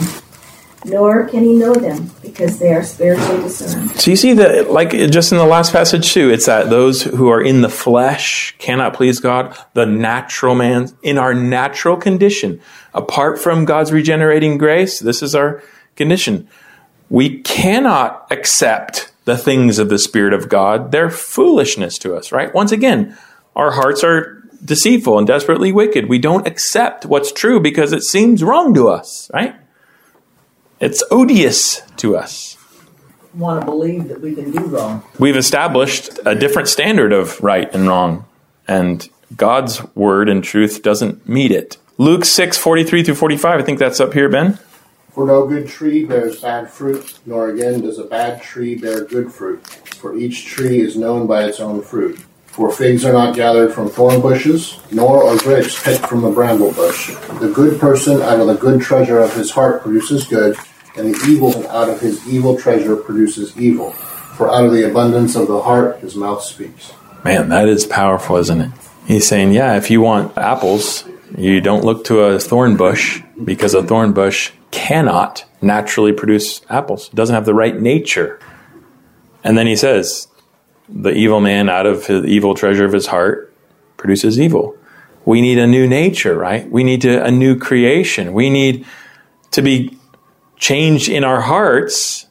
Nor can he know them, because they are spiritually discerned. So you see that, like just in the last passage too, it's that those who are in the flesh cannot please God. The natural man, in our natural condition, apart from God's regenerating grace, this is our condition. We cannot accept the things of the Spirit of God. They're foolishness to us, right? Once again, our hearts are deceitful and desperately wicked. We don't accept what's true because it seems wrong to us, right? It's odious to us. Want to believe that we can do wrong. We've established a different standard of right and wrong, and God's word and truth doesn't meet it. Luke 6, 43 through 45, I think that's up here, Ben. For no good tree bears bad fruit, nor again does a bad tree bear good fruit. For each tree is known by its own fruit. For figs are not gathered from thorn bushes, nor are grapes picked from the bramble bush. The good person out of the good treasure of his heart produces good, and the evil one out of his evil treasure produces evil. For out of the abundance of the heart his mouth speaks. Man, that is powerful, isn't it? He's saying, yeah, if you want apples, you don't look to a thorn bush because a thorn bush cannot naturally produce apples. It doesn't have the right nature. And then he says, the evil man out of the evil treasure of his heart produces evil. We need a new nature, right? We need to, a new creation. We need to be changed in our hearts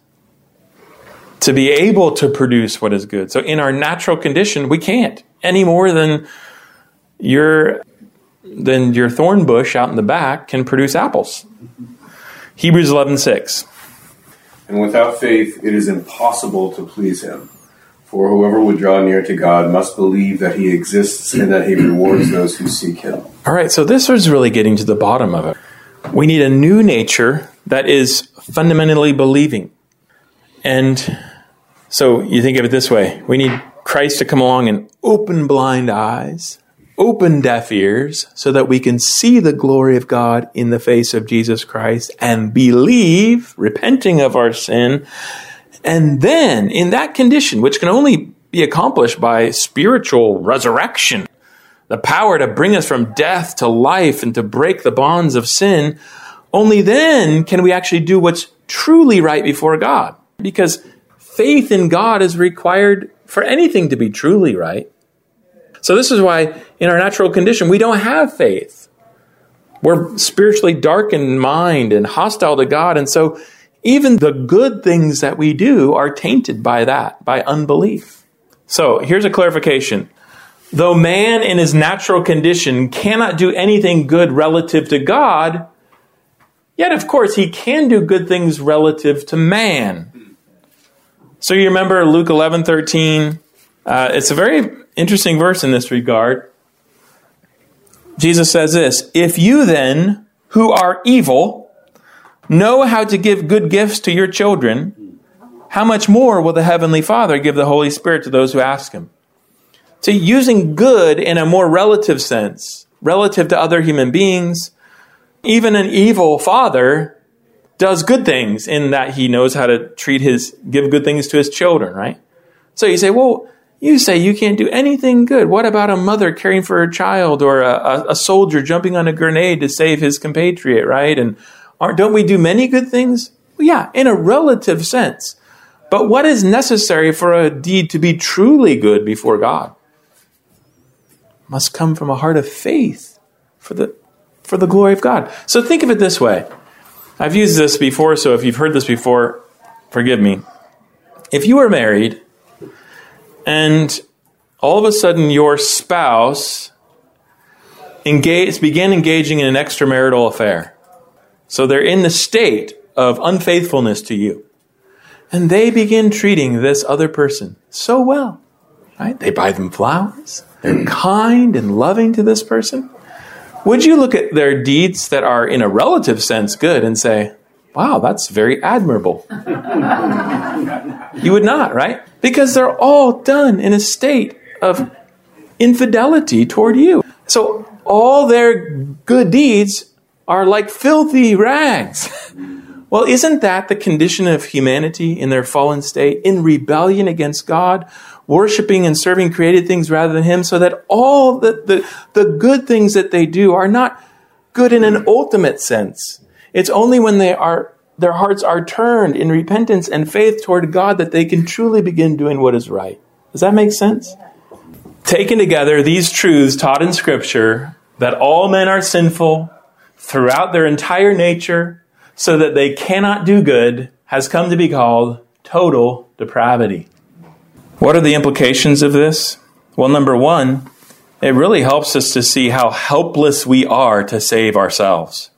to be able to produce what is good. So in our natural condition, we can't any more than your than your thorn bush out in the back can produce apples. Hebrews 11:6. And without faith, it is impossible to please him. For whoever would draw near to God must believe that he exists and that he rewards those who seek him. All right, so this was really getting to the bottom of it. We need a new nature that is fundamentally believing. And so you think of it this way we need Christ to come along and open blind eyes, open deaf ears, so that we can see the glory of God in the face of Jesus Christ and believe, repenting of our sin. And then, in that condition, which can only be accomplished by spiritual resurrection, the power to bring us from death to life and to break the bonds of sin, only then can we actually do what's truly right before God. Because faith in God is required for anything to be truly right. So, this is why in our natural condition, we don't have faith. We're spiritually dark in mind and hostile to God. And so, even the good things that we do are tainted by that, by unbelief. So, here's a clarification. Though man in his natural condition cannot do anything good relative to God, yet of course he can do good things relative to man. So you remember Luke 11 13. Uh, it's a very interesting verse in this regard. Jesus says this If you then, who are evil, know how to give good gifts to your children, how much more will the Heavenly Father give the Holy Spirit to those who ask Him? So, using good in a more relative sense, relative to other human beings, even an evil father does good things in that he knows how to treat his, give good things to his children, right? So you say, well, you say you can't do anything good. What about a mother caring for her child or a, a soldier jumping on a grenade to save his compatriot, right? And don't we do many good things? Well, yeah, in a relative sense. But what is necessary for a deed to be truly good before God? Must come from a heart of faith for the, for the glory of God. So think of it this way. I've used this before, so if you've heard this before, forgive me. If you were married and all of a sudden your spouse engage, began engaging in an extramarital affair, so they're in the state of unfaithfulness to you, and they begin treating this other person so well, right? They buy them flowers, they're kind and loving to this person. Would you look at their deeds that are, in a relative sense, good and say, wow, that's very admirable? you would not, right? Because they're all done in a state of infidelity toward you. So all their good deeds are like filthy rags. Well, isn't that the condition of humanity in their fallen state, in rebellion against God, worshiping and serving created things rather than Him, so that all the, the, the good things that they do are not good in an ultimate sense? It's only when they are their hearts are turned in repentance and faith toward God that they can truly begin doing what is right. Does that make sense? Taken together, these truths taught in Scripture that all men are sinful throughout their entire nature, so that they cannot do good has come to be called total depravity. What are the implications of this? Well, number one, it really helps us to see how helpless we are to save ourselves.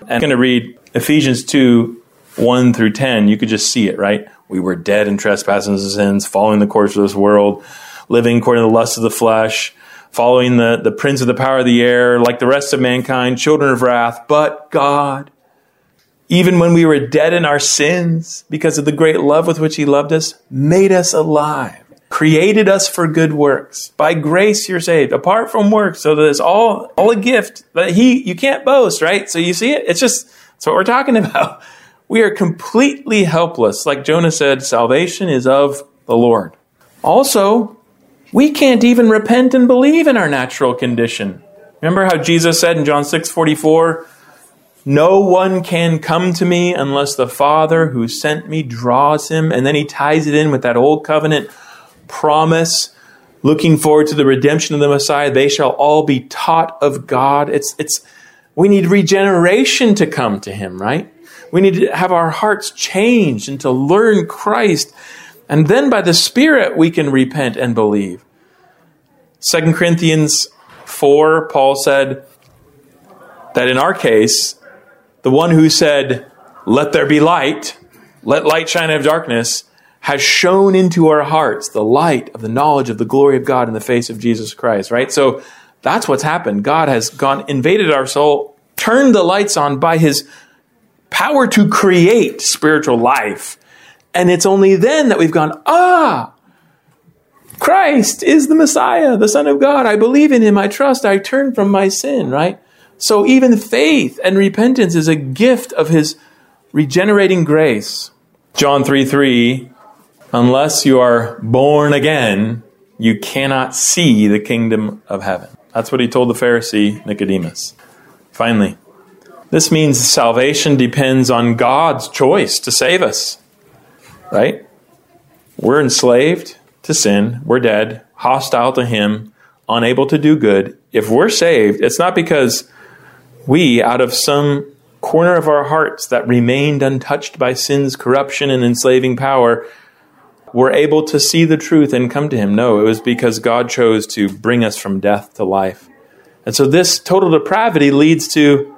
And I'm going to read Ephesians 2 1 through 10. You could just see it, right? We were dead in trespasses and sins, following the course of this world, living according to the lust of the flesh, following the, the prince of the power of the air, like the rest of mankind, children of wrath. But God, even when we were dead in our sins, because of the great love with which He loved us, made us alive, created us for good works. By grace you're saved, apart from works, so that it's all, all a gift. that He, you can't boast, right? So you see it? It's just, that's what we're talking about. We are completely helpless. Like Jonah said, salvation is of the Lord. Also, we can't even repent and believe in our natural condition. Remember how Jesus said in John 6 44, no one can come to me unless the Father who sent me draws him. And then he ties it in with that old covenant promise, looking forward to the redemption of the Messiah. They shall all be taught of God. It's, it's, we need regeneration to come to him, right? We need to have our hearts changed and to learn Christ. And then by the Spirit, we can repent and believe. 2 Corinthians 4, Paul said that in our case, the one who said, Let there be light, let light shine out of darkness, has shone into our hearts the light of the knowledge of the glory of God in the face of Jesus Christ, right? So that's what's happened. God has gone, invaded our soul, turned the lights on by his power to create spiritual life. And it's only then that we've gone, ah, Christ is the Messiah, the Son of God. I believe in him. I trust. I turn from my sin, right? So even faith and repentance is a gift of his regenerating grace. John 3 3, unless you are born again, you cannot see the kingdom of heaven. That's what he told the Pharisee Nicodemus. Finally, this means salvation depends on God's choice to save us. Right? We're enslaved to sin, we're dead, hostile to him, unable to do good. If we're saved, it's not because we, out of some corner of our hearts that remained untouched by sin's corruption and enslaving power, were able to see the truth and come to Him. No, it was because God chose to bring us from death to life. And so this total depravity leads to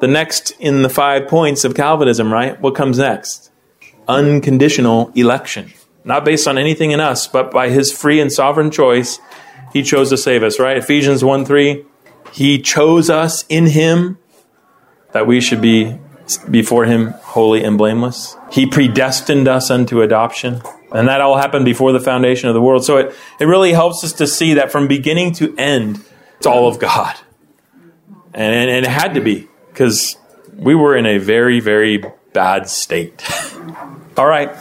the next in the five points of Calvinism, right? What comes next? Unconditional election. Not based on anything in us, but by His free and sovereign choice, He chose to save us, right? Ephesians 1 3. He chose us in Him that we should be before Him holy and blameless. He predestined us unto adoption. And that all happened before the foundation of the world. So it, it really helps us to see that from beginning to end, it's all of God. And, and it had to be, because we were in a very, very bad state. all right.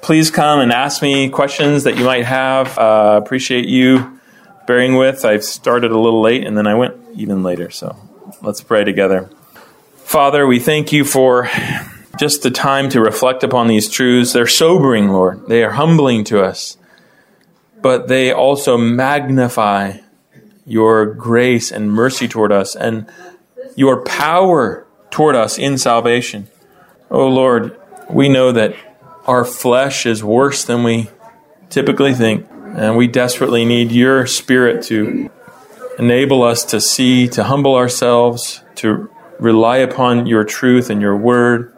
Please come and ask me questions that you might have. Uh, appreciate you bearing with. I've started a little late and then I went even later. So let's pray together. Father, we thank you for just the time to reflect upon these truths. They're sobering, Lord. They are humbling to us, but they also magnify your grace and mercy toward us and your power toward us in salvation. Oh Lord, we know that our flesh is worse than we typically think. And we desperately need your spirit to enable us to see, to humble ourselves, to rely upon your truth and your word,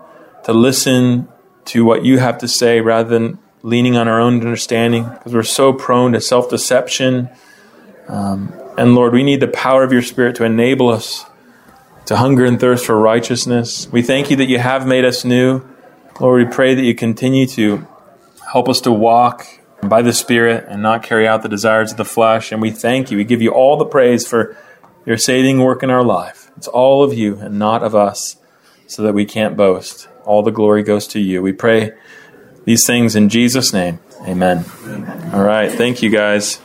to listen to what you have to say rather than leaning on our own understanding because we're so prone to self deception. Um, and Lord, we need the power of your Spirit to enable us to hunger and thirst for righteousness. We thank you that you have made us new. Lord, we pray that you continue to help us to walk by the Spirit and not carry out the desires of the flesh. And we thank you. We give you all the praise for your saving work in our life. It's all of you and not of us, so that we can't boast. All the glory goes to you. We pray these things in Jesus' name. Amen. Amen. All right. Thank you, guys.